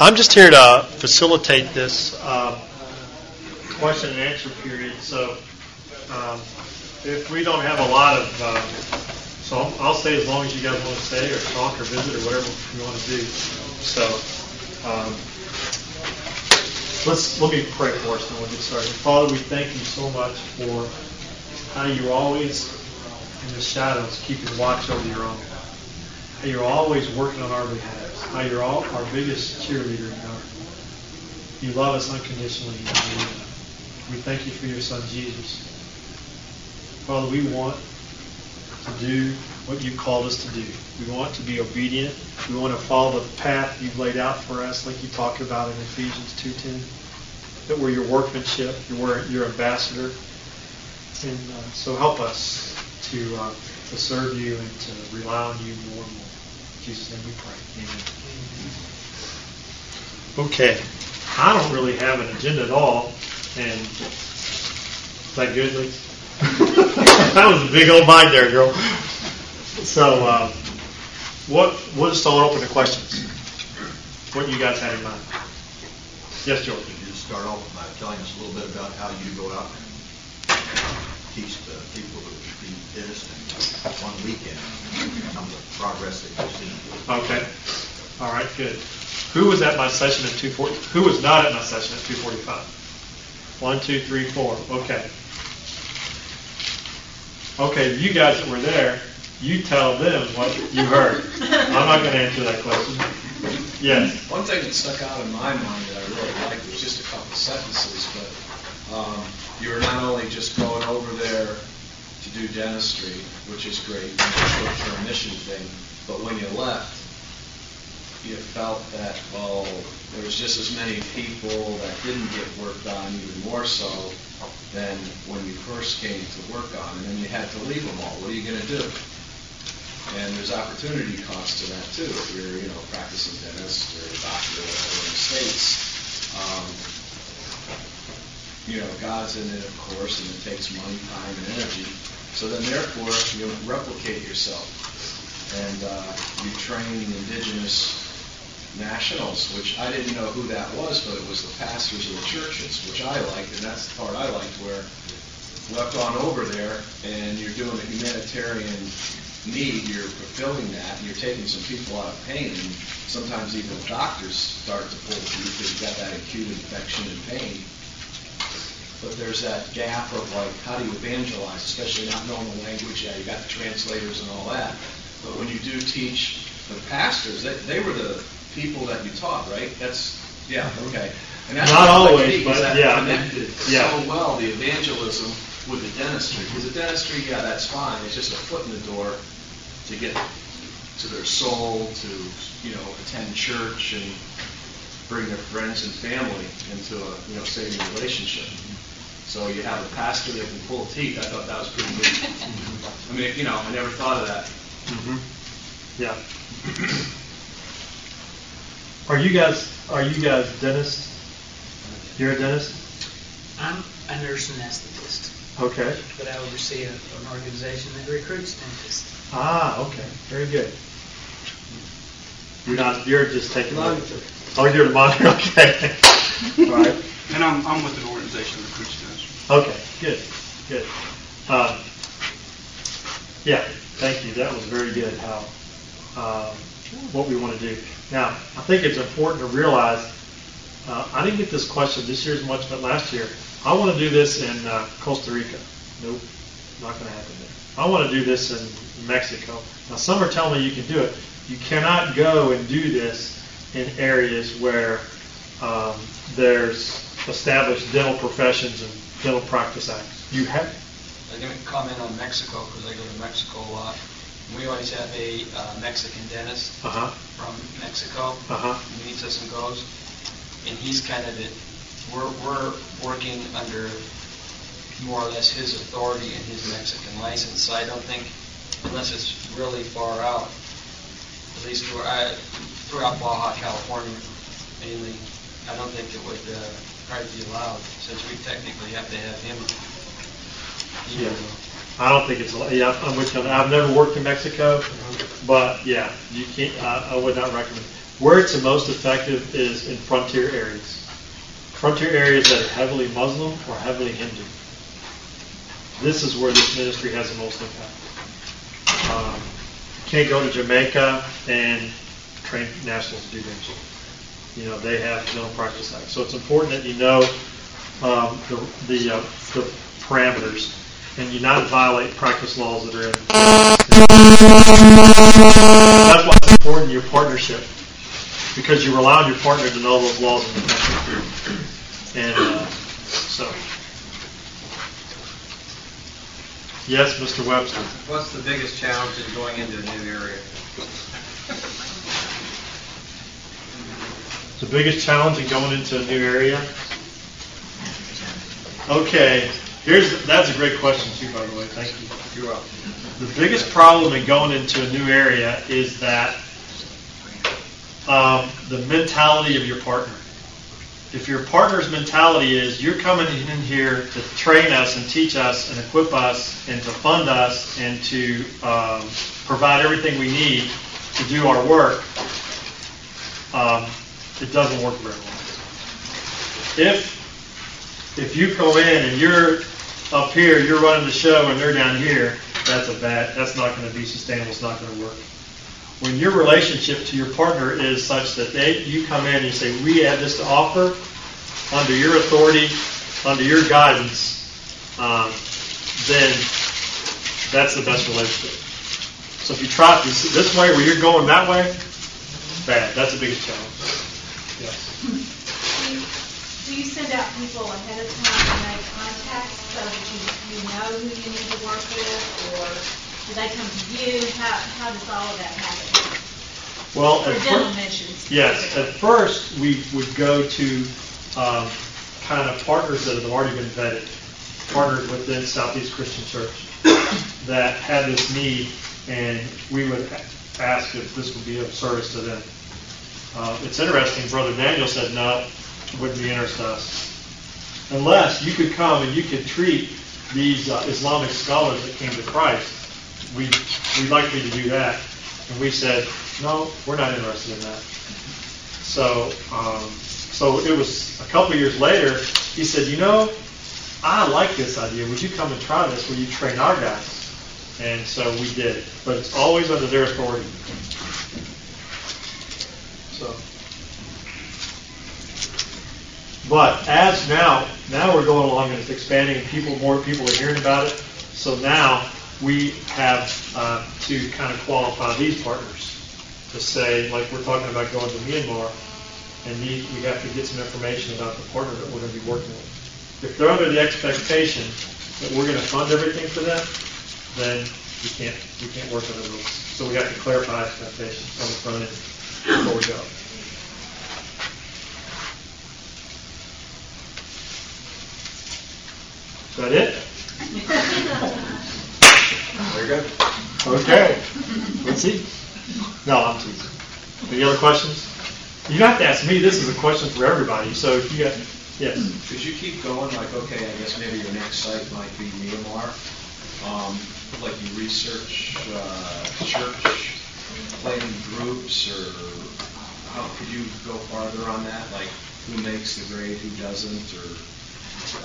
I'm just here to facilitate this um, question and answer period. So um, if we don't have a lot of, uh, so I'll, I'll stay as long as you guys want to stay or talk or visit or whatever you want to do. So um, let's let me pray for us and we'll get started. Father, we thank you so much for how you're always in the shadows keeping watch over your own. How you're always working on our behalf. How you're all our biggest cheerleader in God. You love us unconditionally. We thank you for your son Jesus. Father, we want to do what you called us to do. We want to be obedient. We want to follow the path you've laid out for us, like you talk about in Ephesians 2.10. That we're your workmanship, you're your ambassador. And uh, so help us to, uh, to serve you and to rely on you more and more. Jesus' name we pray. Amen. Okay. I don't really have an agenda at all. And is that good, Lee? that was a big old mind there, girl. So, uh, what? We'll just throw it open to questions. What you guys had in mind? Yes, George. Could you just start off by telling us a little bit about how you go out and teach the people to be and one weekend, some of the progress that you've seen? Okay. All right, good. Who was at my session at 240? Who was not at my session at 245? One, two, three, four. Okay. Okay, you guys that were there, you tell them what you heard. I'm not going to answer that question. Yes. One thing that stuck out in my mind that I really liked was just a couple sentences, but um, you were not only just going over there to do dentistry, which is great, a short-term mission thing, but when you left, you felt that, well, there was just as many people that didn't get work done, even more so, than when you first came to work on, and then you had to leave them all. What are you going to do? And there's opportunity cost to that too. If you're, you know, practicing dentist or a doctor or in the states, um, you know, God's in it, of course, and it takes money, time, and energy. So then, therefore, you replicate yourself, and uh, you train indigenous nationals, which I didn't know who that was, but it was the pastors of the churches, which I liked, and that's the part I liked, where left on over there, and you're doing a humanitarian need, you're fulfilling that, and you're taking some people out of pain, and sometimes even doctors start to pull through because you've got that acute infection and pain. But there's that gap of like, how do you evangelize, especially not knowing the language? Yeah, you got the translators and all that. But when you do teach the pastors, they, they were the people that you taught, right? That's yeah, mm-hmm. okay. And that's not always, but that yeah, connected yeah. so well the evangelism with the dentistry. Because the dentistry, yeah, that's fine. It's just a foot in the door to get to their soul, to you know attend church and bring their friends and family into a you know saving relationship. So you have a pastor that can pull teeth. I thought that was pretty good. I mean, you know, I never thought of that. Mm-hmm. Yeah. Are you guys are you guys dentists? You're a dentist? I'm a nurse anesthetist. Okay. But I oversee a, an organization that recruits dentists. Ah, okay. Very good. You're not you're just taking Monitor. Oh, you're the monitor, okay. All right. And I'm, I'm with an organization that recruits dentists. Okay, good, good. Um, yeah, thank you. That was very good. How um, what we want to do. Now, I think it's important to realize. Uh, I didn't get this question this year as much, but last year. I want to do this in uh, Costa Rica. Nope, not going to happen there. I want to do this in Mexico. Now, some are telling me you can do it. You cannot go and do this in areas where um, there's established dental professions and dental practice acts. You have. I'm going to comment on Mexico because I go to Mexico a lot. We always have a uh, Mexican dentist Uh-huh. from Mexico. Uh-huh. He meets us and goes, and he's kind of the. We're we're working under more or less his authority and his Mexican license. So I don't think, unless it's really far out, at least where I, throughout Baja California, mainly, I don't think it would uh, probably be allowed since we technically have to have him. Yeah. I don't think it's. Yeah, I'm with you. on that. I've never worked in Mexico, but yeah, you can't. I, I would not recommend. Where it's the most effective is in frontier areas. Frontier areas that are heavily Muslim or heavily Hindu. This is where this ministry has the most impact. Um, can't go to Jamaica and train nationals to do things. You know, they have no practice act. So it's important that you know um, the, the, uh, the parameters and you not violate practice laws that are in. That's why it's important your partnership because you rely on your partner to know those laws in the country. And uh, so, yes, Mr. Webster. What's the biggest challenge in going into a new area? The biggest challenge in going into a new area? Okay, here's, that's a great question too, by the way, thank you. You're up. The biggest problem in going into a new area is that um, the mentality of your partner. If your partner's mentality is you're coming in here to train us and teach us and equip us and to fund us and to um, provide everything we need to do our work, um, it doesn't work very well. If if you go in and you're up here, you're running the show, and they're down here, that's a bad. That's not going to be sustainable. It's not going to work when your relationship to your partner is such that they, you come in and you say, we have this to offer under your authority, under your guidance, um, then that's the best relationship. So if you try this, this way where you're going that way, bad. That's the biggest challenge. Do you, send out people ahead of time to make contacts so that you, you know who you need to work with, or do they come to you? How, how does all of that happen? Well, at fir- Yes, at first, we would go to um, kind of partners that have already been vetted, partners within Southeast Christian Church that had this need, and we would ask if this would be of service to them. Uh, It's interesting, Brother Daniel said, no, it wouldn't be interested us. Unless you could come and you could treat these uh, Islamic scholars that came to Christ, we, we'd like you to do that. And we said, no, we're not interested in that. So, um, so it was a couple years later, he said, you know, I like this idea. Would you come and try this? Will you train our guys? And so we did. But it's always under their authority. So. But as now, now we're going along and it's expanding and people, more people are hearing about it. So now we have uh, to kind of qualify these partners to say, like we're talking about going to Myanmar, and we have to get some information about the partner that we're going to be working with. If they're under the expectation that we're going to fund everything for them, then we can't we can't work under those. So we have to clarify expectations on the front end before we go. Is that it? Very good. Okay. Let's see. No, I'm teasing. Any other questions? You don't have to ask me. This is a question for everybody. So if you got, yes. Could you keep going, like, okay, I guess maybe your next site might be Myanmar? Um, like you research, uh, church planning groups, or how, could you go farther on that? Like, who makes the grade, who doesn't, or,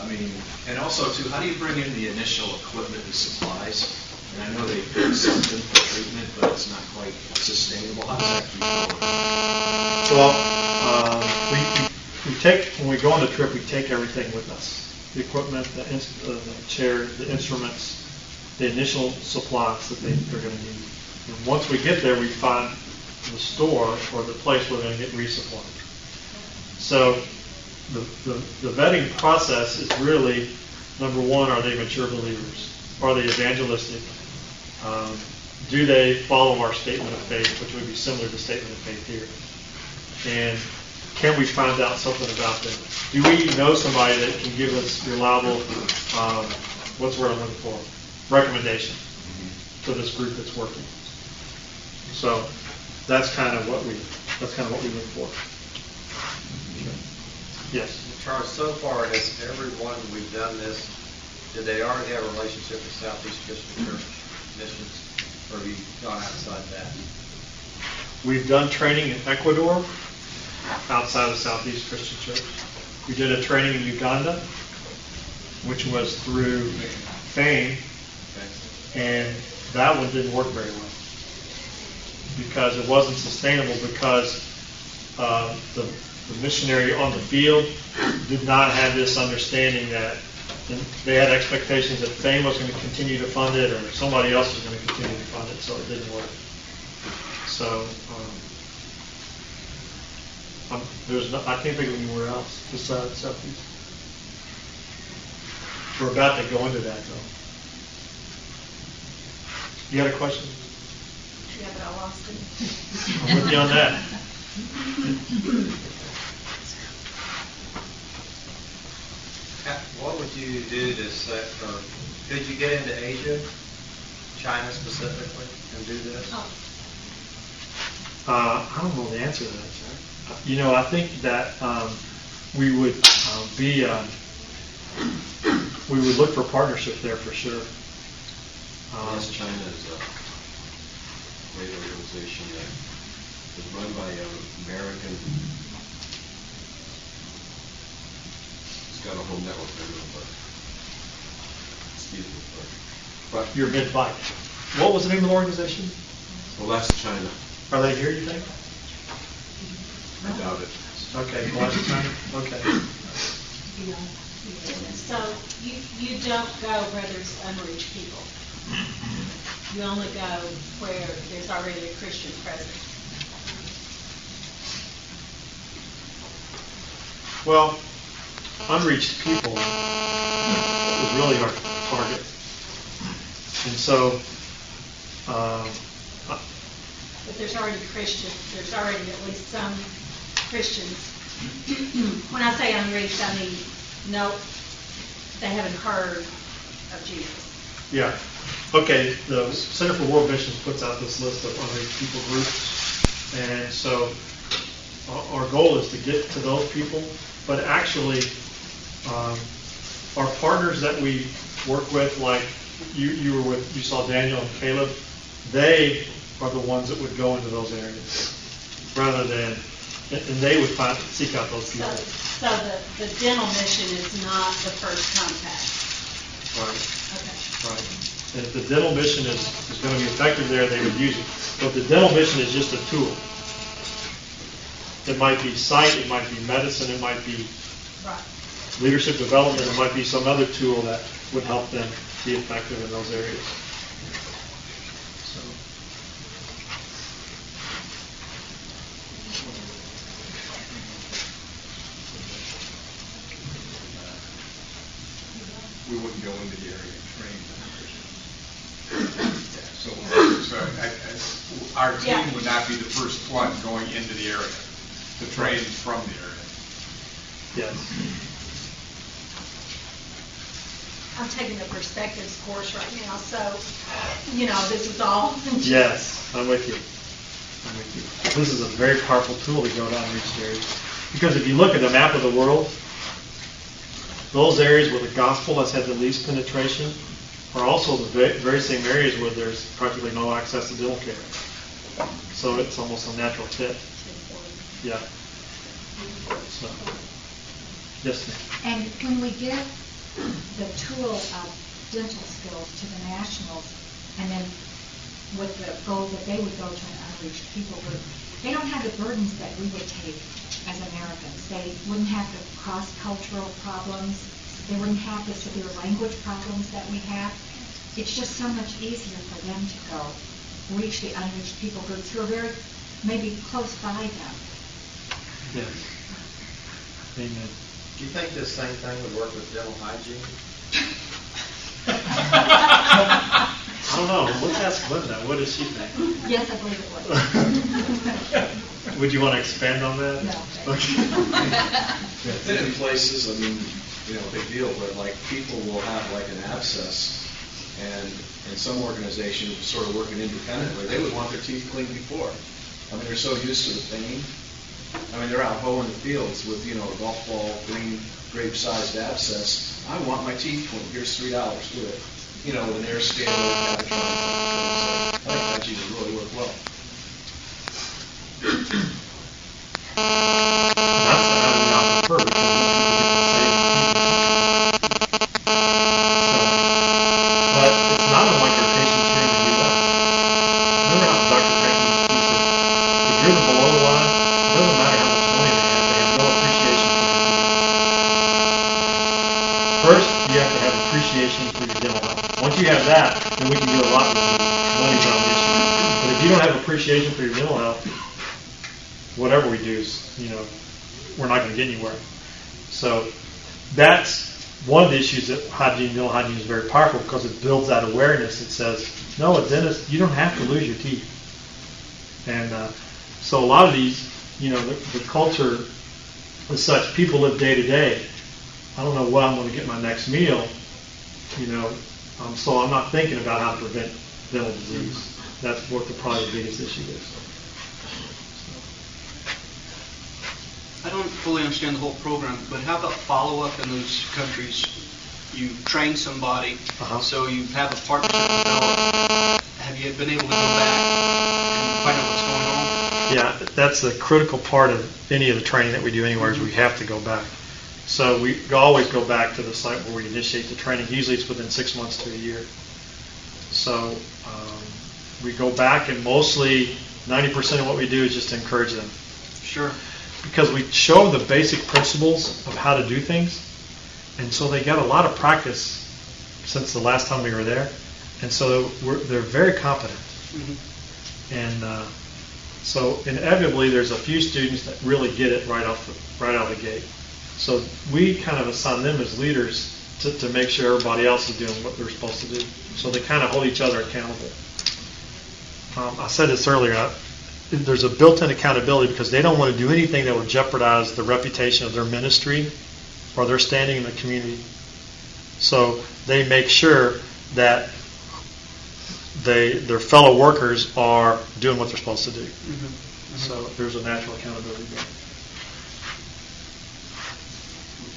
I mean, and also too, how do you bring in the initial equipment and supplies? And I know they do something for treatment, but it's not quite sustainable. How does that keep going? Well, um, we, we take when we go on the trip, we take everything with us: the equipment, the, uh, the chair, the instruments, the initial supplies that they, they're going to need. And once we get there, we find the store or the place where they're going to get resupplied. So the, the, the vetting process is really number one: Are they mature believers? Are they evangelistic? Um, do they follow our statement of faith, which would be similar to statement of faith here? And can we find out something about them? Do we know somebody that can give us reliable, um, what's the word I'm looking for? Recommendation to this group that's working. So that's kind of what we that's kind of what we look for. Yes. Charles, so far, has everyone we've done this, did they already have a relationship with Southeast Christian Church missions? Or have you gone outside that? We've done training in Ecuador, outside of Southeast Christian Church. We did a training in Uganda, which was through FAME, and that one didn't work very well because it wasn't sustainable because uh, the, the missionary on the field did not have this understanding that they had expectations that FAME was going to continue to fund it or somebody else was going to continue to fund it, so it didn't work. So um, um, there's no, I can't think of anywhere else besides Southeast. We're about to go into that though. You got a question? Yeah, but I lost it. I'm with you on that. What would you do to set, or could you get into Asia, China specifically, and do this? Oh, Uh, I don't know the answer to that, sir. You know, I think that um, we would uh, be, um, we would look for partnership there for sure. Um, Bless China is a great organization that is run by an American. It's got a whole network of them, but, excuse me, but, but, You're mid-bite. What was the name of the organization? well, that's China. Are they here, you think? I doubt it. Okay, Bless China, okay. So you, you don't go where there's unreached people. You only go where there's already a Christian presence. Well, unreached people is really our target. And so, um, I- But there's already Christian, there's already at least some Christians. When I say unreached, I mean, no, they haven't heard of Jesus. Yeah. Okay, the Center for World Missions puts out this list of unreached people groups. And so our, our goal is to get to those people, but actually, um, our partners that we work with, like you, you were with, you saw Daniel and Caleb, they are the ones that would go into those areas rather than, and they would find, seek out those So, so the, the dental mission is not the first contact. Right. Okay. Right. And if the dental mission is, is going to be effective there, they would use it. But the dental mission is just a tool. It might be sight, it might be medicine, it might be Right. Leadership development, it might be some other tool that would help them be effective in those areas. So, we wouldn't go into the area and train non-Christians. So, so I, I, our Yeah. team would not be the first one going into the area to train from the area. yes. I'm taking the perspectives course right now, so, you know, this is all. Yes, I'm with you. I'm with you. This is a very powerful tool to go to unreached areas. Because if you look at the map of the world, those areas where the gospel has had the least penetration are also the very same areas where there's practically no access to dental care. So it's almost a natural fit. Yeah. So, yes, ma'am. And when we give the tool of dental skills to the nationals, and then with the goal that they would go to an unreached people group, they don't have the burdens that we would take as Americans. They wouldn't have the cross-cultural problems. They wouldn't have the severe language problems that we have. It's just so much easier for them to go reach the unreached people groups who are very, maybe close by them. Yes. Amen. Do you think this same thing would work with dental hygiene? I don't know. Let's ask Linda. What does she think? Yes, I believe it would. Would you want to expand on that? No. Okay. Been in places, I mean, you know, big deal, but like people will have like an abscess and in some organizations sort of working independently, they would want their teeth cleaned before. I mean, they're so used to the pain. I mean, they're out hoeing the fields with, you know, a golf ball, green, grape-sized abscess. I want my teeth cleaned. Here's three dollars. Do it. You know, with an air scaler, Cavitron. I think that would really work well. appreciation for your dental health. Once you have that, then we can do a lot with it. Money's not the issue. But if you don't have appreciation for your dental health, whatever we do is, you know, we're not going to get anywhere. So that's one of the issues that hygiene, dental hygiene is very powerful because it builds that awareness. It says, no, a dentist, you don't have to lose your teeth. And uh, so a lot of these, you know, the, the culture is such, people live day to day. I don't know what I'm going to get my next meal, you know, um, so I'm not thinking about how to prevent dental disease. That's what the probably the biggest issue is. I don't fully understand the whole program, but how about follow-up in those countries? You train somebody, Uh-huh. so you have a partnership developed. Have you been able to go back and find out what's going on? Yeah, that's a critical part of any of the training that we do anywhere is we have to go back. So we always go back to the site where we initiate the training. Usually it's within six months to a year. So um, we go back and mostly 90% of what we do is just encourage them. Sure. Because we show the basic principles of how to do things. And so they got a lot of practice since the last time we were there. And so we're, they're very competent. Mhm. And uh, so inevitably, there's a few students that really get it right off the, right out of the gate. So we kind of assign them as leaders to, to make sure everybody else is doing what they're supposed to do. So they kind of hold each other accountable. Um, I said this earlier. I, there's a built-in accountability because they don't want to do anything that would jeopardize the reputation of their ministry or their standing in the community. So they make sure that they their fellow workers are doing what they're supposed to do. Mhm. So there's a natural accountability there.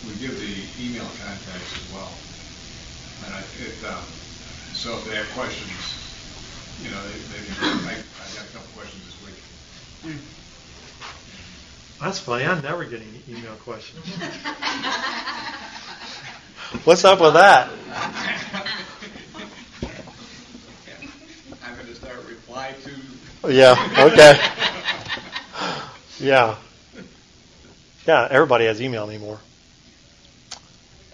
We give the email contacts as well. And I, it, um, so if they have questions, you know, they, they can, I, I got a couple questions this. That's funny. I'm never get any email questions. What's up with that? I'm gonna start reply to. Yeah. Okay. Yeah. Yeah. Everybody has email anymore.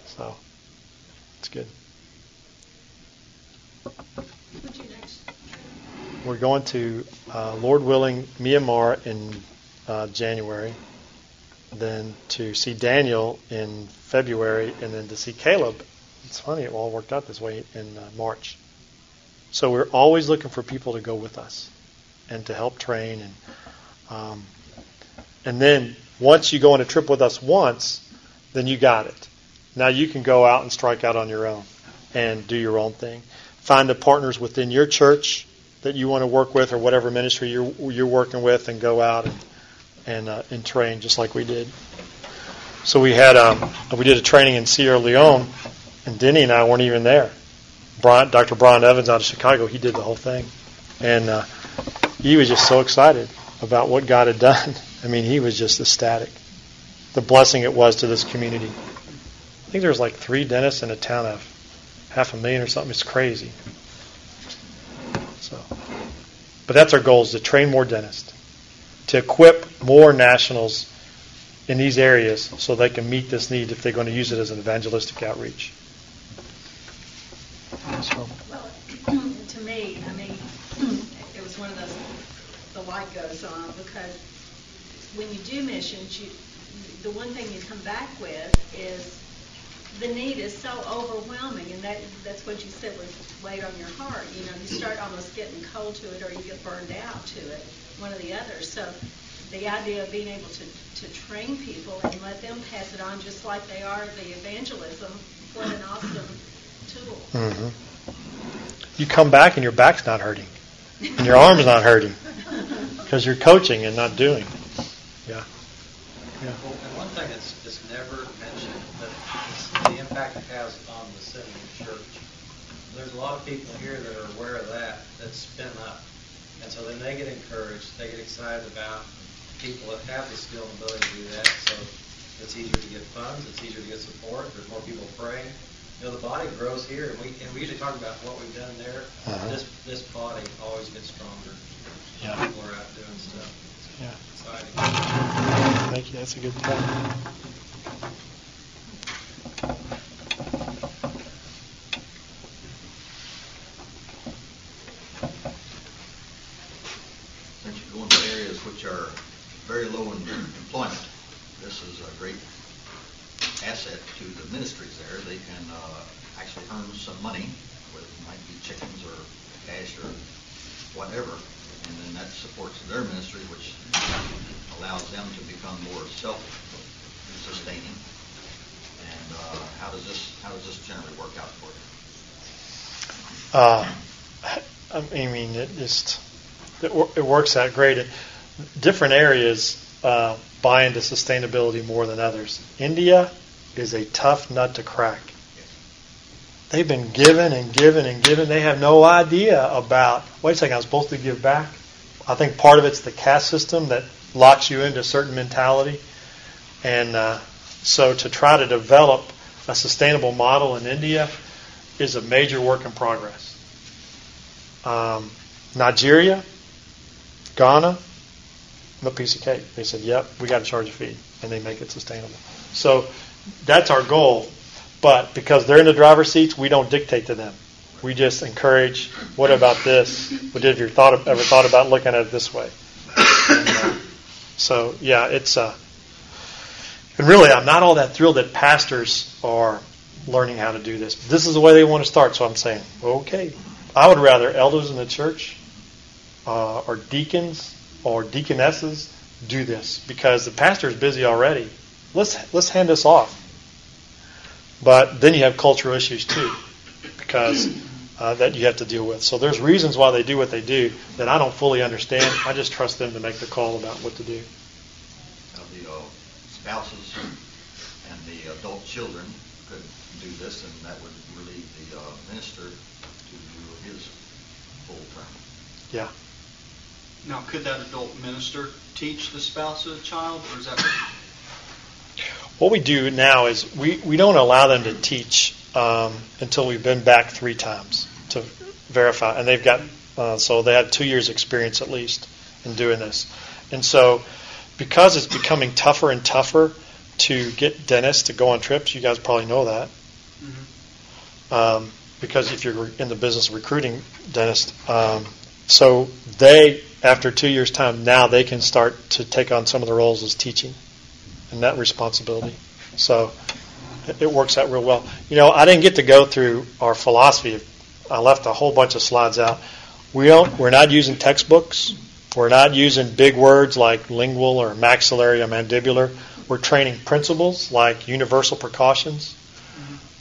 So it's good. We're going to, uh, Lord willing, Myanmar in uh, January, then to see Daniel in February, and then to see Caleb. It's funny, it all worked out this way in uh, March. So we're always looking for people to go with us and to help train. And um, and then once you go on a trip with us once, then you got it. Now you can go out and strike out on your own and do your own thing. Find the partners within your church that you want to work with or whatever ministry you're, you're working with and go out and and, uh, and train just like we did. So we had um, we did a training in Sierra Leone, and Denny and I weren't even there. Brian, Dr. Brian Evans out of Chicago, he did the whole thing, and uh, he was just so excited about what God had done. I mean, he was just ecstatic. The blessing it was to this community. I think there's like three dentists in a town of half a million or something. It's crazy. So, but that's our goal: is to train more dentists, to equip more nationals in these areas, so they can meet this need if they're going to use it as an evangelistic outreach. So, Well, to me, I mean, it was one of those, the light goes on, because when you do missions, you, the one thing you come back with is the need is so overwhelming, and that, that's what you said was weighed on your heart. You know, you start almost getting cold to it, or you get burned out to it, one or the other. So the idea of being able to, to train people and let them pass it on just like they are the evangelism, what an awesome tool. Mm-hmm. you come back and your back's not hurting, and your arm's not hurting, because you're coaching and not doing. Yeah. Yeah. Well, and one thing that's, that's never mentioned, but it's the impact it has on the city and church. There's a lot of people here that are aware of that, that spin up. And so then they get encouraged, they get excited about people that have the skill and ability to do that. So it's easier to get funds, it's easier to get support, there's more people praying. You know, the body grows here, and we, and we usually talk about what we've done there. Uh-huh. This, this body always gets stronger. Yeah. People are out doing stuff. Yeah. Exciting. Thank you. That's a good point. this is a great asset to the ministries there. They can uh, actually earn some money, whether it might be chickens or cash or whatever, and then that supports their ministry, which allows them to become more self-sustaining. And uh, how does this how does this generally work out for you? Uh, I mean, it just it, it works out great. It, different areas uh, buy into sustainability more than others. India is a tough nut to crack. They've been given and given and given. They have no idea about. Wait a second, I'm supposed to give back. I think part of it's the caste system that locks you into a certain mentality, and uh, so to try to develop a sustainable model in India is a major work in progress. Um, Nigeria, Ghana, no piece of cake. They said, "Yep, we got to charge a fee," and they make it sustainable. So that's our goal. But because they're in the driver's seats, we don't dictate to them. We just encourage. What about this? What did you thought ever thought about looking at it this way? And, uh, so yeah, it's uh, and really, I'm not all that thrilled that pastors are learning how to do this. This is the way they want to start, so I'm saying, okay. I would rather elders in the church uh, or deacons or deaconesses do this because the pastor is busy already. Let's let's hand this off. But then you have cultural issues too, because uh, that you have to deal with. So there's reasons why they do what they do that I don't fully understand. I just trust them to make the call about what to do. Now, the uh, spouses and the adult children could do this, and that would relieve the uh, minister to do his full term. Yeah. Now, could that adult minister teach the spouse of the child, or is that? What we do now is we, we don't allow them to teach um, until we've been back three times to verify, and they've got uh, so they have two years experience at least in doing this, and so because it's becoming tougher and tougher to get dentists to go on trips, you guys probably know that. Um, because if you're in the business of recruiting dentists, um, so they after two years' time now they can start to take on some of the roles as teaching and that responsibility. So it- works out real well. You know, I didn't get to go through our philosophy. I left a whole bunch of slides out. We don't. We're not using textbooks. We're not using big words like lingual or maxillary or mandibular. We're training principles like universal precautions.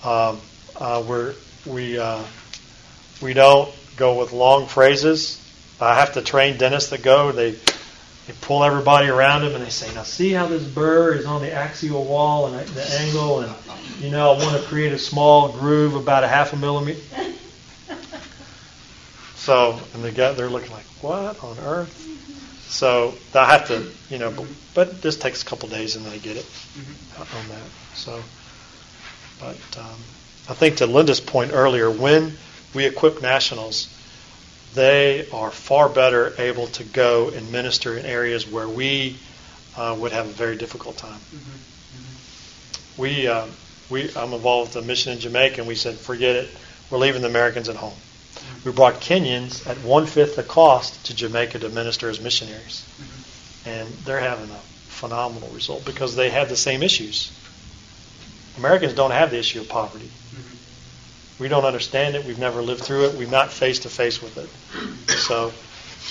Um, uh, we're, we uh, we don't go with long phrases. I have to train dentists that go. They they pull everybody around them and they say, "Now see how this burr is on the axial wall and the angle, and you know I want to create a small groove about a half a millimeter." So and they got they're looking like, "What on earth?" So I have to, you know, but, but this takes a couple days and they get it on that. So, but um, I think to Linda's point earlier, when we equip nationals, they are far better able to go and minister in areas where we uh, would have a very difficult time. We, uh, we, I'm involved with a mission in Jamaica, and we said, forget it, we're leaving the Americans at home. We brought Kenyans at one fifth the cost to Jamaica to minister as missionaries, and they're having a phenomenal result because they have the same issues. Americans don't have the issue of poverty. We don't understand it. We've never lived through it. We're not face to face with it. So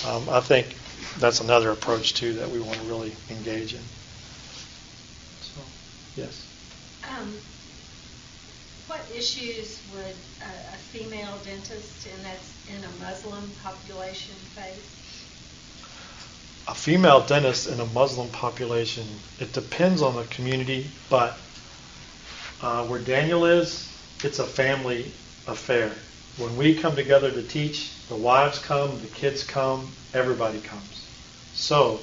um, I think that's another approach too that we want to really engage in. So, yes. Um, What issues would a a female dentist in that's in a Muslim population face? A female dentist in a Muslim population, it depends on the community, but uh, where Daniel is, it's a family affair. When we come together to teach, the wives come, the kids come, everybody comes. So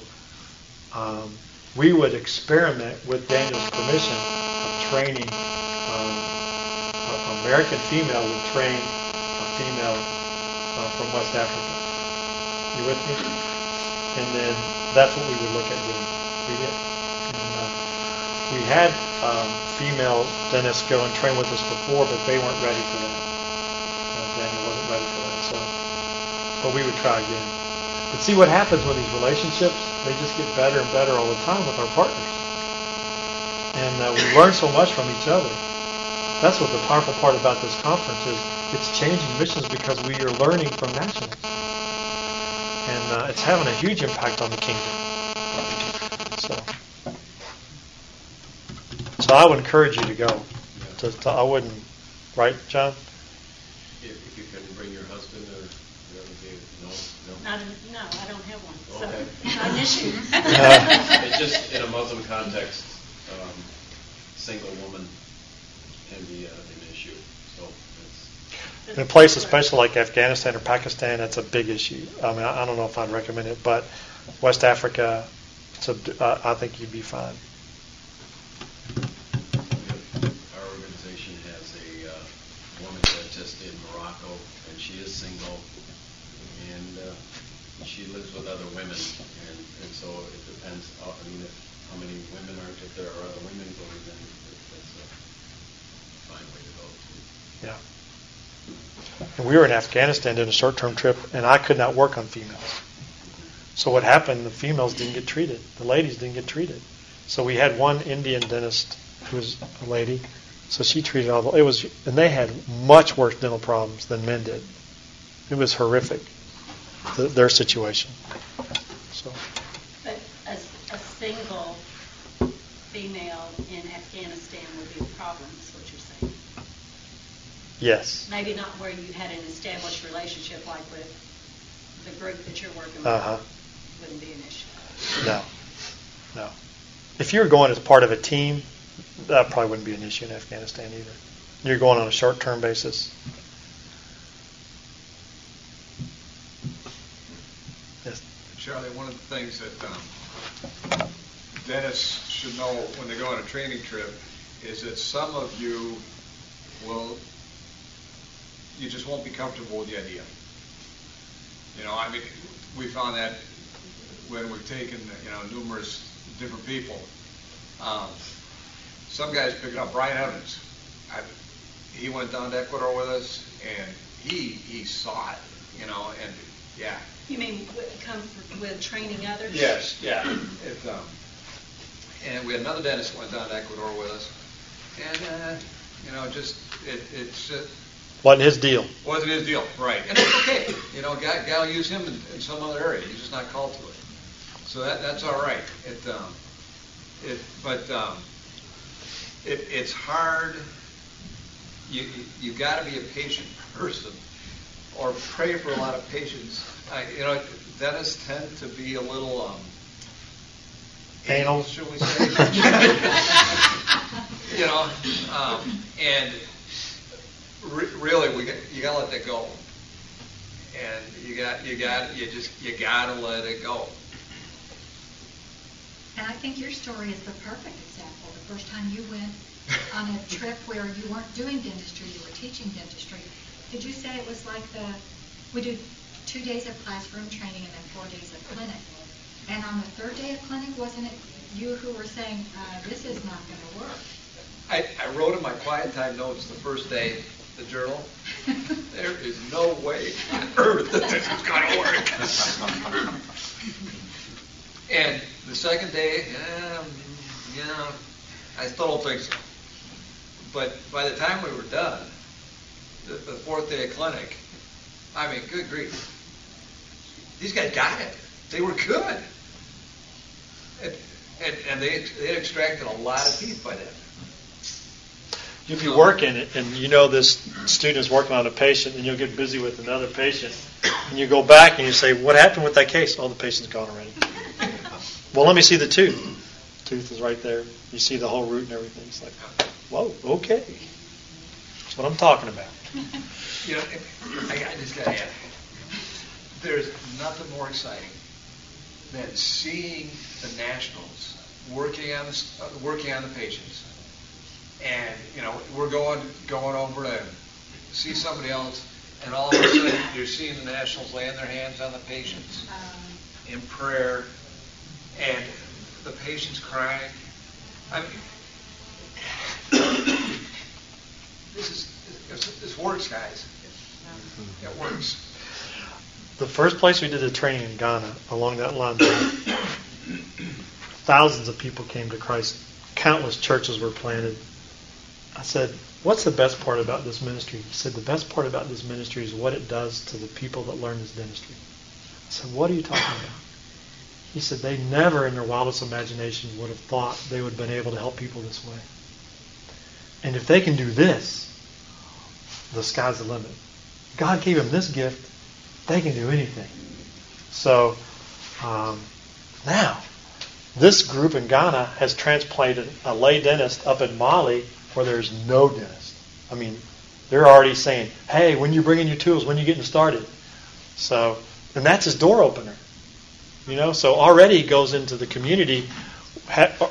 um, we would experiment with Daniel's permission of training. Um, an American female would train a female uh, from West Africa. You with me? And then that's what we would look at doing. We did. We had um, female dentists go and train with us before, but they weren't ready for that. Uh, Daniel wasn't ready for that, so but we would try again. But see what happens with these relationships? They just get better and better all the time with our partners. and uh, we learn so much from each other. That's what the powerful part about this conference is. It's changing missions because we are learning from nationals, and uh, it's having a huge impact on the kingdom. So, so I would encourage you to go. To, to, I wouldn't, right, John? If, if you can bring your husband or your other baby, no, no? Not, an- no, I don't have one, so, Okay. not an issue. It's just in a Muslim context, um, single woman can be uh, an issue, so it's. In a place especially like Afghanistan or Pakistan, that's a big issue. I mean, I I don't know if I'd recommend it, but West Africa, it's a, uh, I think you'd be fine. Our organization has a uh, woman dentist in Morocco, and she is single, and uh, she lives with other women, and, and so it depends, uh, I mean, if, how many women are, if there are other women going, then that's a fine way to go. Yeah. And we were in Afghanistan doing a short-term trip, and I could not work on females. So what happened? The females didn't get treated. The ladies didn't get treated. So we had one Indian dentist who was a lady. So she treated all the. It was, and they had much worse dental problems than men did. It was horrific. The, their situation. So But a, a single female in Afghanistan would be a problem, is what you're saying. yes. Maybe not where you had an established relationship like with the group that you're working with. Uh-huh. Wouldn't be an issue. No. No. If you were going as part of a team, that probably wouldn't be an issue in Afghanistan either. You're going on a short-term basis. Charlie, one of the things that um, dentists should know when they go on a training trip is that some of you will, you just won't be comfortable with the idea. You know, I mean, we found that when we've taken, you know, numerous different people. Um, some guys pick it up. Brian Evans, I, he went down to Ecuador with us, and he he saw it, you know, and yeah, You mean with- come f- with training others? Yes, yeah. It, um, and we had another dentist that went down to Ecuador with us, and uh, you know, just it it's it Wasn't his deal. wasn't his deal, right? And it's okay, you know, God, God will use him in, in some other area. He's just not called to it, so that that's all right. It um, it but um, it it's hard. You you, you got to be a patient person, or pray for a lot of patience. I, you know, dentists tend to be a little um, Anal. should we say? you know, um, and re- really, we got, you got to let that go. And you got you got you just you got to let it go. And I think your story is the perfect example. The first time you went on a trip where you weren't doing dentistry, you were teaching dentistry. Did you say it was like the, we do two days of classroom training and then four days of clinic? And on the third day of clinic, wasn't it you who were saying, uh, this is not going to work? I, I wrote in my quiet time notes the first day, the journal. There is no way on earth that this is going to work. and the second day, um, know, I still don't think so. But by the time we were done, the, the fourth day of clinic, I mean, good grief. These guys got it. They were good. And, and, and they, they had extracted a lot of teeth by then. If You'll be working, and you know this student is working on a patient, and you'll get busy with another patient, and you go back and you say, "What happened with that case?" Oh, the patient's gone already. well, let me see the tooth. Tooth is right there. You see the whole root and everything. It's like, whoa, okay. What I'm talking about. You know, I, I just gotta add, there's nothing more exciting than seeing the nationals working on the, uh, working on the patients. And, you know, we're going, going over to see somebody else, and all of a sudden, you're seeing the nationals laying their hands on the patients in prayer, and the patients crying. I mean, this is, this, works, guys. It works. The first place we did the training in Ghana, along that line, thousands of people came to Christ countless churches were planted. I said, What's the best part about this ministry? He said, The best part about this ministry is what it does to the people that learn this dentistry. I said, What are you talking about? He said, They never in their wildest imagination would have thought they would have been able to help people this way. And if they can do this, the sky's the limit. God gave them this gift, they can do anything. So, um, now, this group in Ghana has transplanted a lay dentist up in Mali where there's no dentist. I mean, they're already saying, hey, when you bring in your tools, when you getting started? So, and that's his door opener. You know, so already he goes into the community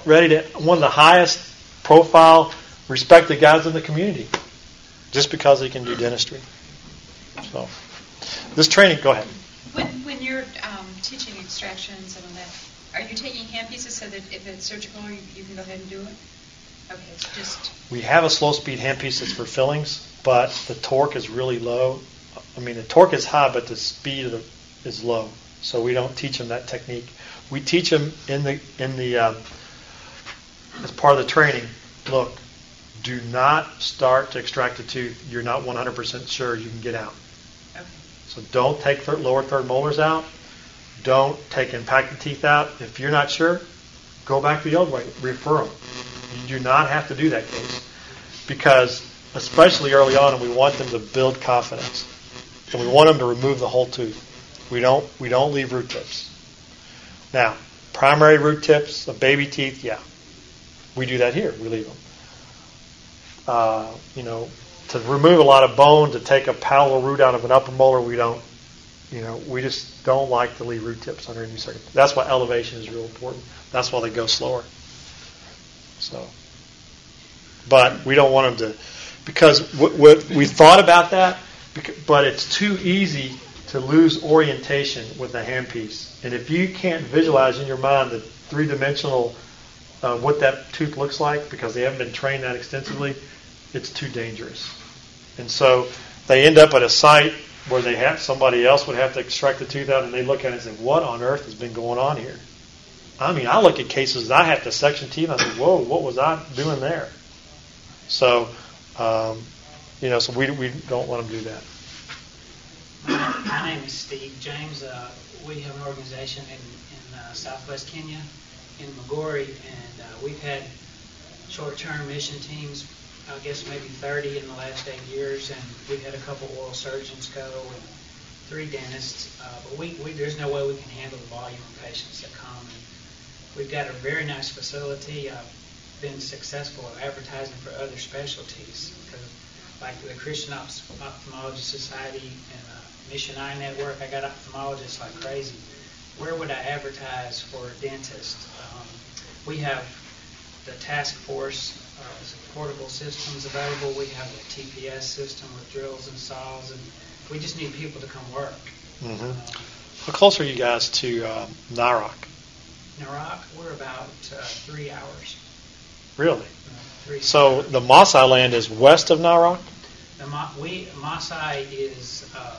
ready to, one of the highest profile, respected guys in the community, just because he can do dentistry. So, this training, go ahead. When, when you're um, teaching extractions and all that, are you taking hand pieces so that if it's surgical, you, you can go ahead and do it? Okay, it's just. We have a slow speed handpiece that's for fillings, but the torque is really low. I mean, the torque is high, but the speed the, is low. So we don't teach them that technique. We teach them in the in the um, as part of the training. Look, do not start to extract a tooth. You're not 100% sure you can get out. Okay. So don't take third, lower third molars out. Don't take impacted teeth out. If you're not sure, go back the old way. Refer them. You do not have to do that case because, especially early on, we want them to build confidence, and we want them to remove the whole tooth. We don't we don't leave root tips. Now, primary root tips of baby teeth, yeah, we do that here. We leave them. Uh, you know, to remove a lot of bone, to take a palatal root out of an upper molar, we don't. You know, we just don't like to leave root tips under any circumstances. That's why elevation is real important. That's why they go slower. So, but we don't want them to, because what we thought about that, but it's too easy to lose orientation with a handpiece. And if you can't visualize in your mind the three dimensional uh, what that tooth looks like because they haven't been trained that extensively, it's too dangerous. And so they end up at a site where they have somebody else would have to extract the tooth out, and they look at it and say, "What on earth has been going on here?" I mean, I look at cases I have to section teeth, I say, "Whoa, what was I doing there?" So, um, you know, so we we don't want them do that. My name is Steve James. Uh, we have an organization in, in uh, southwest Kenya, in Migori, and uh, we've had short-term mission teams, I guess maybe 30 in the last eight years, and we've had a couple oral surgeons go and three dentists. Uh, but we, we, there's no way we can handle the volume of patients that come. And we've got a very nice facility. I've been successful at advertising for other specialties because, like the Christian Ophthalmology Society and uh, Mission Eye Network, I got ophthalmologists like crazy. Where would I advertise for a dentist? Um, we have the task force uh, portable systems available. We have a TPS system with drills and saws, and we just need people to come work. Mm-hmm. Um, How close are you guys to uh, Narok? Narok, we're about uh, three hours. Really? Uh, three so the Maasai land is west of Narok? The Ma- we, Maasai is uh,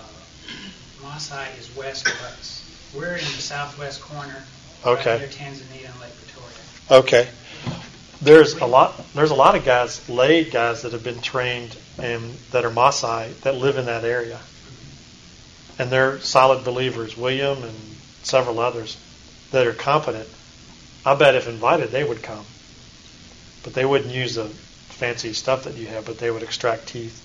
Maasai is west of us. We're in the southwest corner. Okay. Right near Tanzania and Lake Victoria. Okay. There's a lot. There's a lot of guys, lay guys that have been trained and that are Maasai that live in that area, and they're solid believers. William and several others that are competent. I bet if invited, they would come, but they wouldn't use the fancy stuff that you have. But they would extract teeth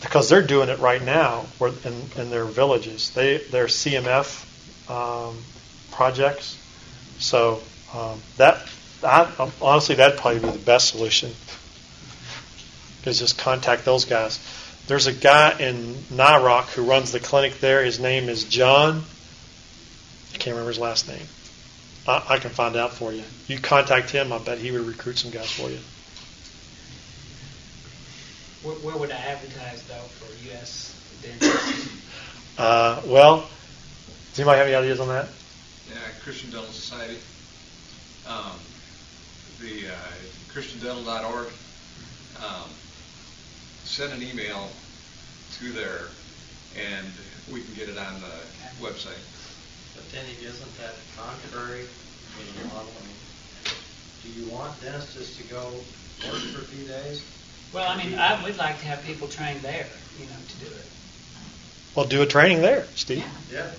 because they're doing it right now in, in their villages. They they're CMF um, projects, so um, that I, honestly that'd probably be the best solution. Is just contact those guys. There's a guy in Narok who runs the clinic there. His name is John. I can't remember his last name. I, I can find out for you. You contact him. I bet he would recruit some guys for you. Where, where would I advertise though for U.S. dentists? Uh, well, does anybody have any ideas on that? Yeah, Christian Dental Society. Um, the uh, ChristianDental.org. Um, send an email to there, and we can get it on the website. But then isn't that contrary to the model? I mean, do do you want dentists to go work for a few days? Well, I mean, I would like to have people trained there, you know, to do it. Well, do a training there, Steve. Yeah.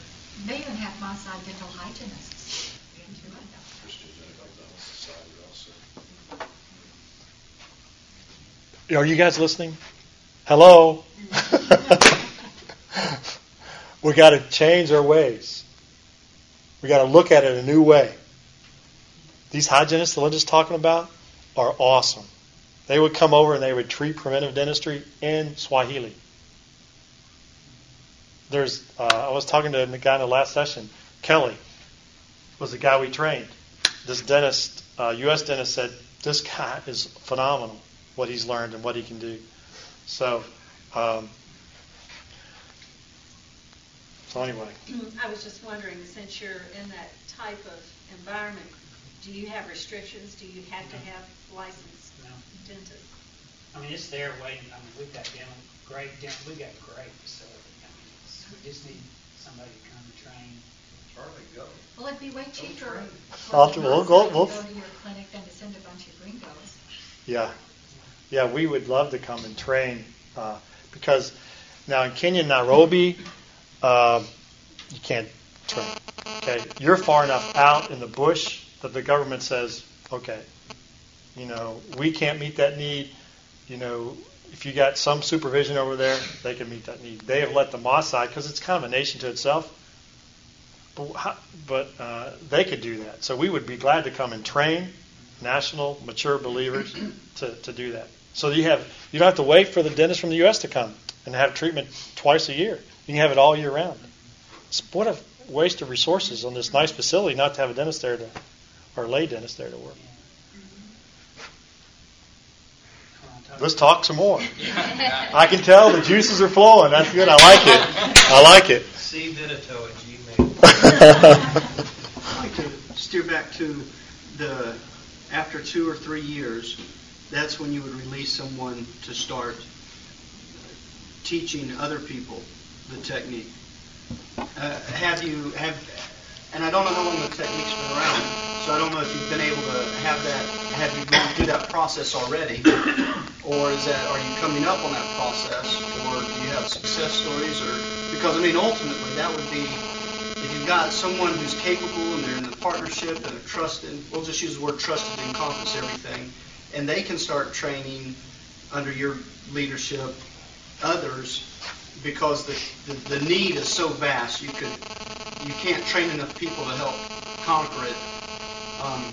They even have Maasai dental hygienists. into it. Christian Medical Dental Society also. Are you guys listening? Hello? we got to change our ways. We got to look at it a new way. These hygienists that Linda's talking about are awesome. They would come over and they would treat preventive dentistry in Swahili. There's, uh, I was talking to the guy in the last session. Kelly was the guy we trained. This dentist, uh, U.S. dentist, said this guy is phenomenal. What he's learned and what he can do. So, um, so anyway, I was just wondering, since you're in that type of environment, do you have restrictions? Do you have to have licensed No. I mean, it's there waiting. I mean, we've got dental, great dental, we've got great facility. I mean, it's, we just need somebody to come and train. Charlie, go. Well, it'd be way cheaper I'll for we'll go- we'll- go to your clinic than to send a bunch of gringos. yeah, yeah, we would love to come and train uh, because now in Kenya, Nairobi, uh, you can't train. Okay, you're far enough out in the bush that the government says, okay, you know, we can't meet that need. You know, if you got some supervision over there, they can meet that need. They have let the Maasai because it's kind of a nation to itself. But, how- but uh, they could do that. So we would be glad to come and train national mature believers to, to do that. So you have you don't have to wait for the dentist from the U.S. to come and have treatment twice a year. You can have it all year round. It's what a waste of resources on this nice facility not to have a dentist there to or a lay dentist there to work. Come on, talk. Let's talk some more. I can tell the juices are flowing. That's good. I like it. I like it. C. Benito at Gmail. I'd like to steer back to the, after two or three years, that's when you would release someone to start teaching other people the technique. Uh, have you, have, and I don't know how long the technique's been around, so I don't know if you've been able to have that, have you gone through that process already? Or is that, are you coming up on that process? Or do you have success stories? Or, because I mean, ultimately, that would be, if you've got someone who's capable and they're in the partnership and they're trusted, we'll just use the word trusted to encompass everything, and they can start training under your leadership others because the, the, the need is so vast. You could you can't train enough people to help conquer it. Um,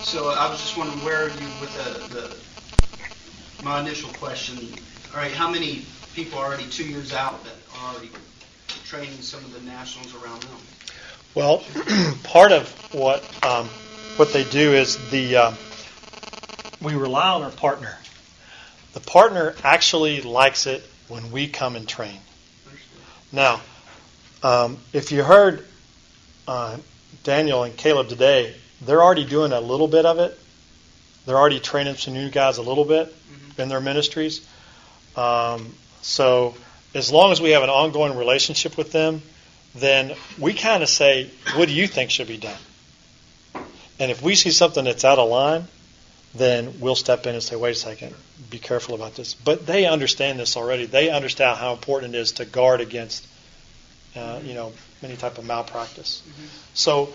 so I was just wondering where are you with the, the my initial question. All right, how many people are already two years out that are already training some of the nationals around them? Well, part of what um, what they do is the um, we rely on our partner. The partner actually likes it when we come and train. Now, um, if you heard uh, Daniel and Caleb today, they're already doing a little bit of it. They're already training some new guys a little bit in their ministries. Um, so as long as we have an ongoing relationship with them, then we kind of say, what do you think should be done? And if we see something that's out of line, then we'll step in and say, wait a second, be careful about this. But they understand this already. They understand how important it is to guard against, uh, you know, any type of malpractice. So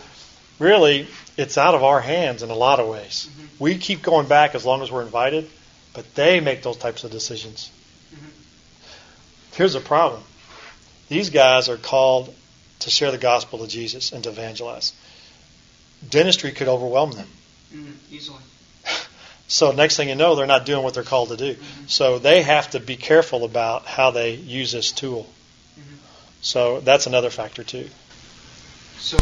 really, it's out of our hands in a lot of ways. Mm-hmm. We keep going back as long as we're invited, but they make those types of decisions. Mm-hmm. Here's a problem. These guys are called to share the gospel of Jesus and to evangelize. Dentistry could overwhelm them. Mm, easily. So next thing you know, they're not doing what they're called to do. So they have to be careful about how they use this tool. So that's another factor too. So,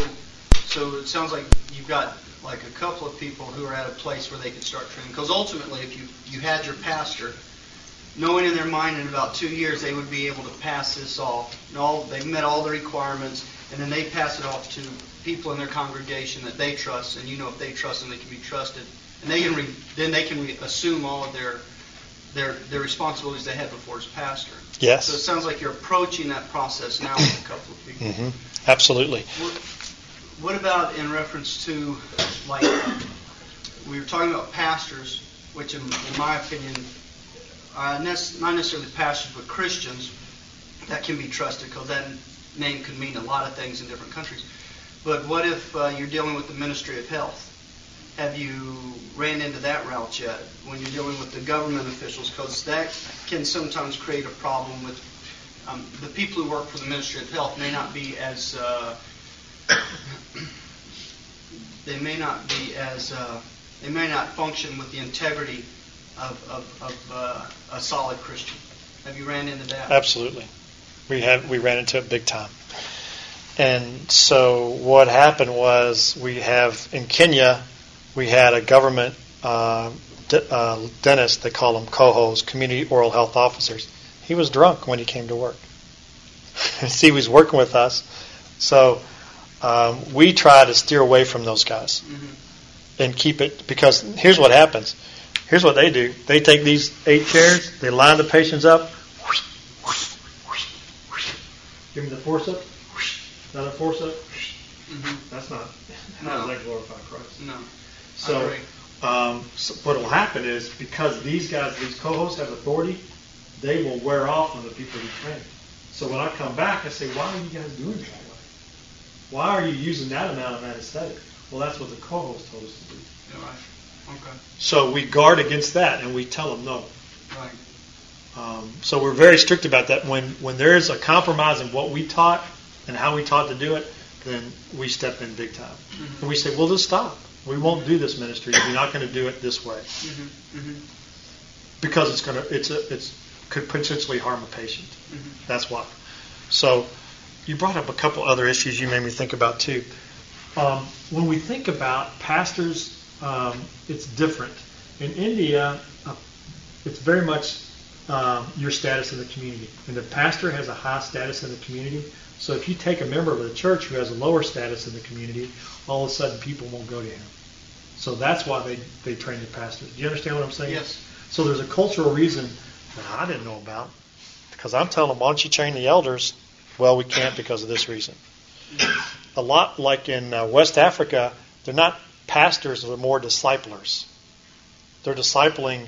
so it sounds like you've got like a couple of people who are at a place where they can start training. Because ultimately, if you you had your pastor, knowing in their mind in about two years they would be able to pass this off, and all they've met all the requirements, and then they pass it off to people in their congregation that they trust, and you know if they trust them, they can be trusted, and they can re, then they can re, assume all of their their their responsibilities they had before as pastor. Yes. So it sounds like you're approaching that process now with a couple of people. hmm Absolutely. What, what about in reference to like we were talking about pastors, which in, in my opinion, uh, not necessarily pastors, but Christians that can be trusted, because that name could mean a lot of things in different countries. But what if uh, you're dealing with the Ministry of Health? Have you ran into that route yet when you're dealing with the government officials? Because that can sometimes create a problem with um, the people who work for the Ministry of Health may not be as uh, they may not be as uh, they may not function with the integrity of, of, of uh, a solid Christian. Have you ran into that? Absolutely. We had we ran into it big time. And so what happened was we have in Kenya we had a government uh, uh, dentist. They call them cohos, community oral health officers. He was drunk when he came to work. See, he was working with us, so um, we try to steer away from those guys Mm-hmm. and keep it because here's what happens. Here's what they do. They take these eight chairs, they line the patients up. Give me the forceps. Not a forceps. Mm-hmm. That's not. No. How does that glorify Christ? No. So, um, so what will happen is because these guys, these cohos have authority, they will wear off on the people who train. So when I come back, I say, why are you guys doing that? Why are you using that amount of anesthetic? Well, that's what the coho told us to do. Yeah, right. Okay. So we guard against that and we tell them no. Right. Um, so we're very strict about that. When when there is a compromise in what we taught and how we taught to do it, then we step in big time. Mhm. And we say, well, just stop. We won't do this ministry. We're not going to do it this way Mm-hmm. Mm-hmm. because it's going to it's a, it's could potentially harm a patient. Mhm. That's why. So you brought up a couple other issues you made me think about too. Um, when we think about pastors, um, it's different. In India, uh, it's very much um, your status in the community, and the pastor has a high status in the community. So if you take a member of the church who has a lower status in the community, all of a sudden people won't go to him. So that's why they, they train the pastors. Do you understand what I'm saying? Yes. So there's a cultural reason that I didn't know about because I'm telling them, why don't you train the elders? Well, we can't because of this reason. A lot like in uh, West Africa, they're not pastors, they're more disciplers. They're discipling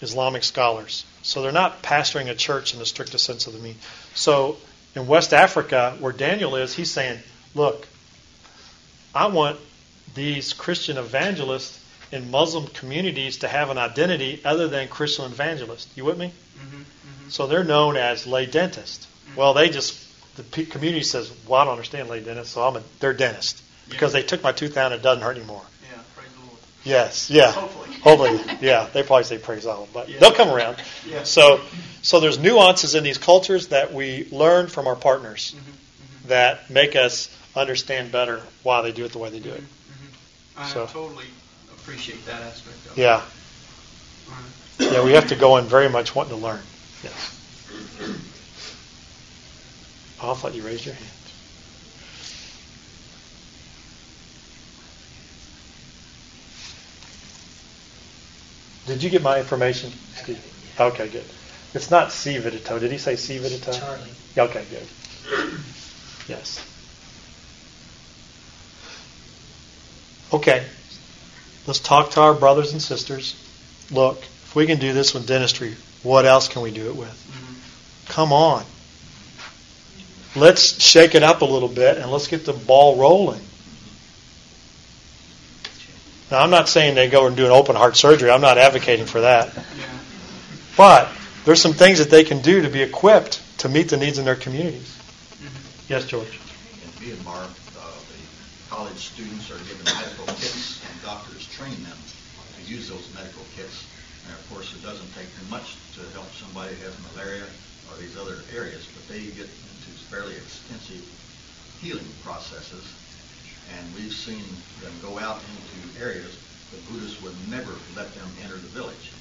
Islamic scholars. So they're not pastoring a church in the strictest sense of the mean. So in West Africa, where Daniel is, he's saying, look, I want these Christian evangelists in Muslim communities to have an identity other than Christian evangelist. You with me? Mm-hmm. Mm-hmm. So they're known as lay dentist. Well, they just the community says, "Well, I don't understand lay dentist, so I'm a they're dentist because they took my tooth out and it doesn't hurt anymore." Yeah. Praise the Lord. Yes, yeah. Hopefully. Hopefully, yeah. They probably say praise all, but Yeah. they'll come around. Yeah. So, so there's nuances in these cultures that we learn from our partners Mhm. Mhm. that make us understand better why they do it the way they do it. Mhm. I So- totally appreciate that aspect of it. Yeah, right. yeah. We have to go in very much wanting to learn. Yes. I thought you raised your hand. Did you get my information, Steve? Okay, good. It's not C Vidito. Did he say C Vidito? Charlie. Okay, good. Yes. Okay. Let's talk to our brothers and sisters. Look, if we can do this with dentistry, what else can we do it with? Mhm. Come on. Let's shake it up a little bit and let's get the ball rolling. Now, I'm not saying they go and do an open heart surgery. I'm not advocating for that. But there's some things that they can do to be equipped to meet the needs in their communities. Yes, George. In Myanmar, uh, the college students are given medical kits, and doctors train them to use those medical kits. And of course, it doesn't take much to help somebody who has malaria or these other areas, but they get into fairly extensive healing processes. And we've seen them go out into areas the Buddhists would never let them enter the village.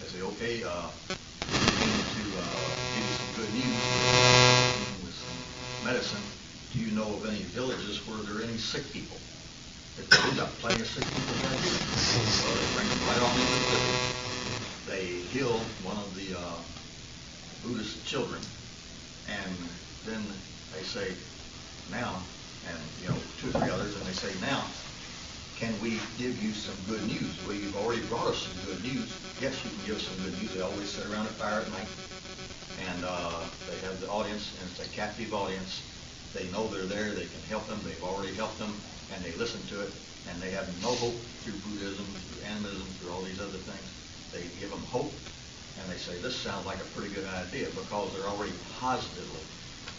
They say, okay, uh, we need to uh, give you some good news with some medicine. Do you know of any villages where there are any sick people? They we've got plenty of sick people right here. Well, they bring them right on into the village. They heal one of the uh, Buddhist children, and then they say, now, and you know, two or three others, and they say, now, can we give you some good news? Well, you've already brought us some good news. Yes, you can give us some good news. They always sit around a fire at night, and uh, they have the audience, and it's a captive audience. They know they're there, they can help them, they've already helped them, and they listen to it, and they have no hope through Buddhism, through animism, through all these other things. They give them hope, and they say, this sounds like a pretty good idea, because they're already positively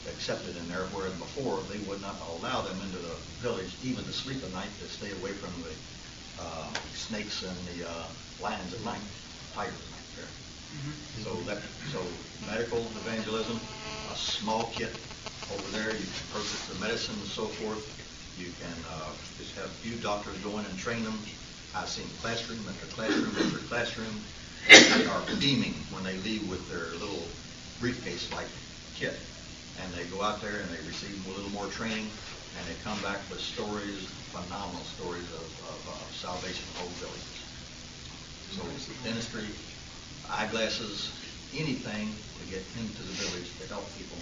accepted in there, whereas before, they would not allow them into the village even to sleep at night, to stay away from the uh, snakes and the uh, lions at night, tigers at night there. So that, so medical evangelism, a small kit over there, you can purchase the medicine and so forth. You can uh, just have a few doctors go in and train them. I've seen classroom after classroom after classroom. They are beaming when they leave with their little briefcase-like kit. And they go out there and they receive a little more training, and they come back with stories, phenomenal stories of, of uh, salvation of whole villages. So dentistry, eyeglasses, anything to get into the village to help people,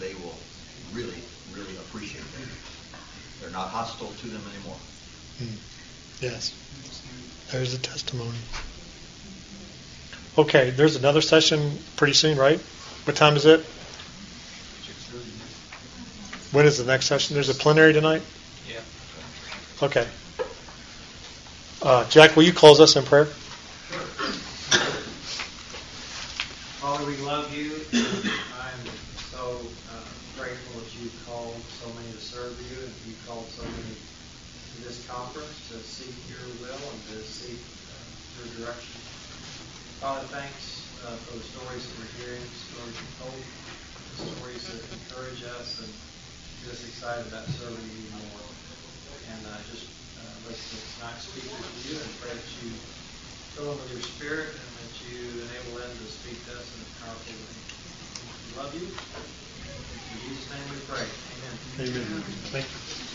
they will really, really appreciate that. They're not hostile to them anymore. Hmm. Yes. There's a testimony. Okay, there's another session pretty soon, right? What time is it? When is the next session? There's a plenary tonight? Yeah. Okay. Uh, Jack, will you close us in prayer? Father, we love you. I'm so uh, grateful that you called so many to serve you, and you called so many to this conference to seek your will and to seek uh, your direction. Father, thanks uh, for the stories that we're hearing, stories of hope, stories that encourage us and get us excited about serving you more. And uh, just uh, let's tonight speak with you and pray that you fill them with your spirit and that you enable them to speak to us in a powerful way. We love you. In Jesus' name we pray. Amen. Amen. Thank you.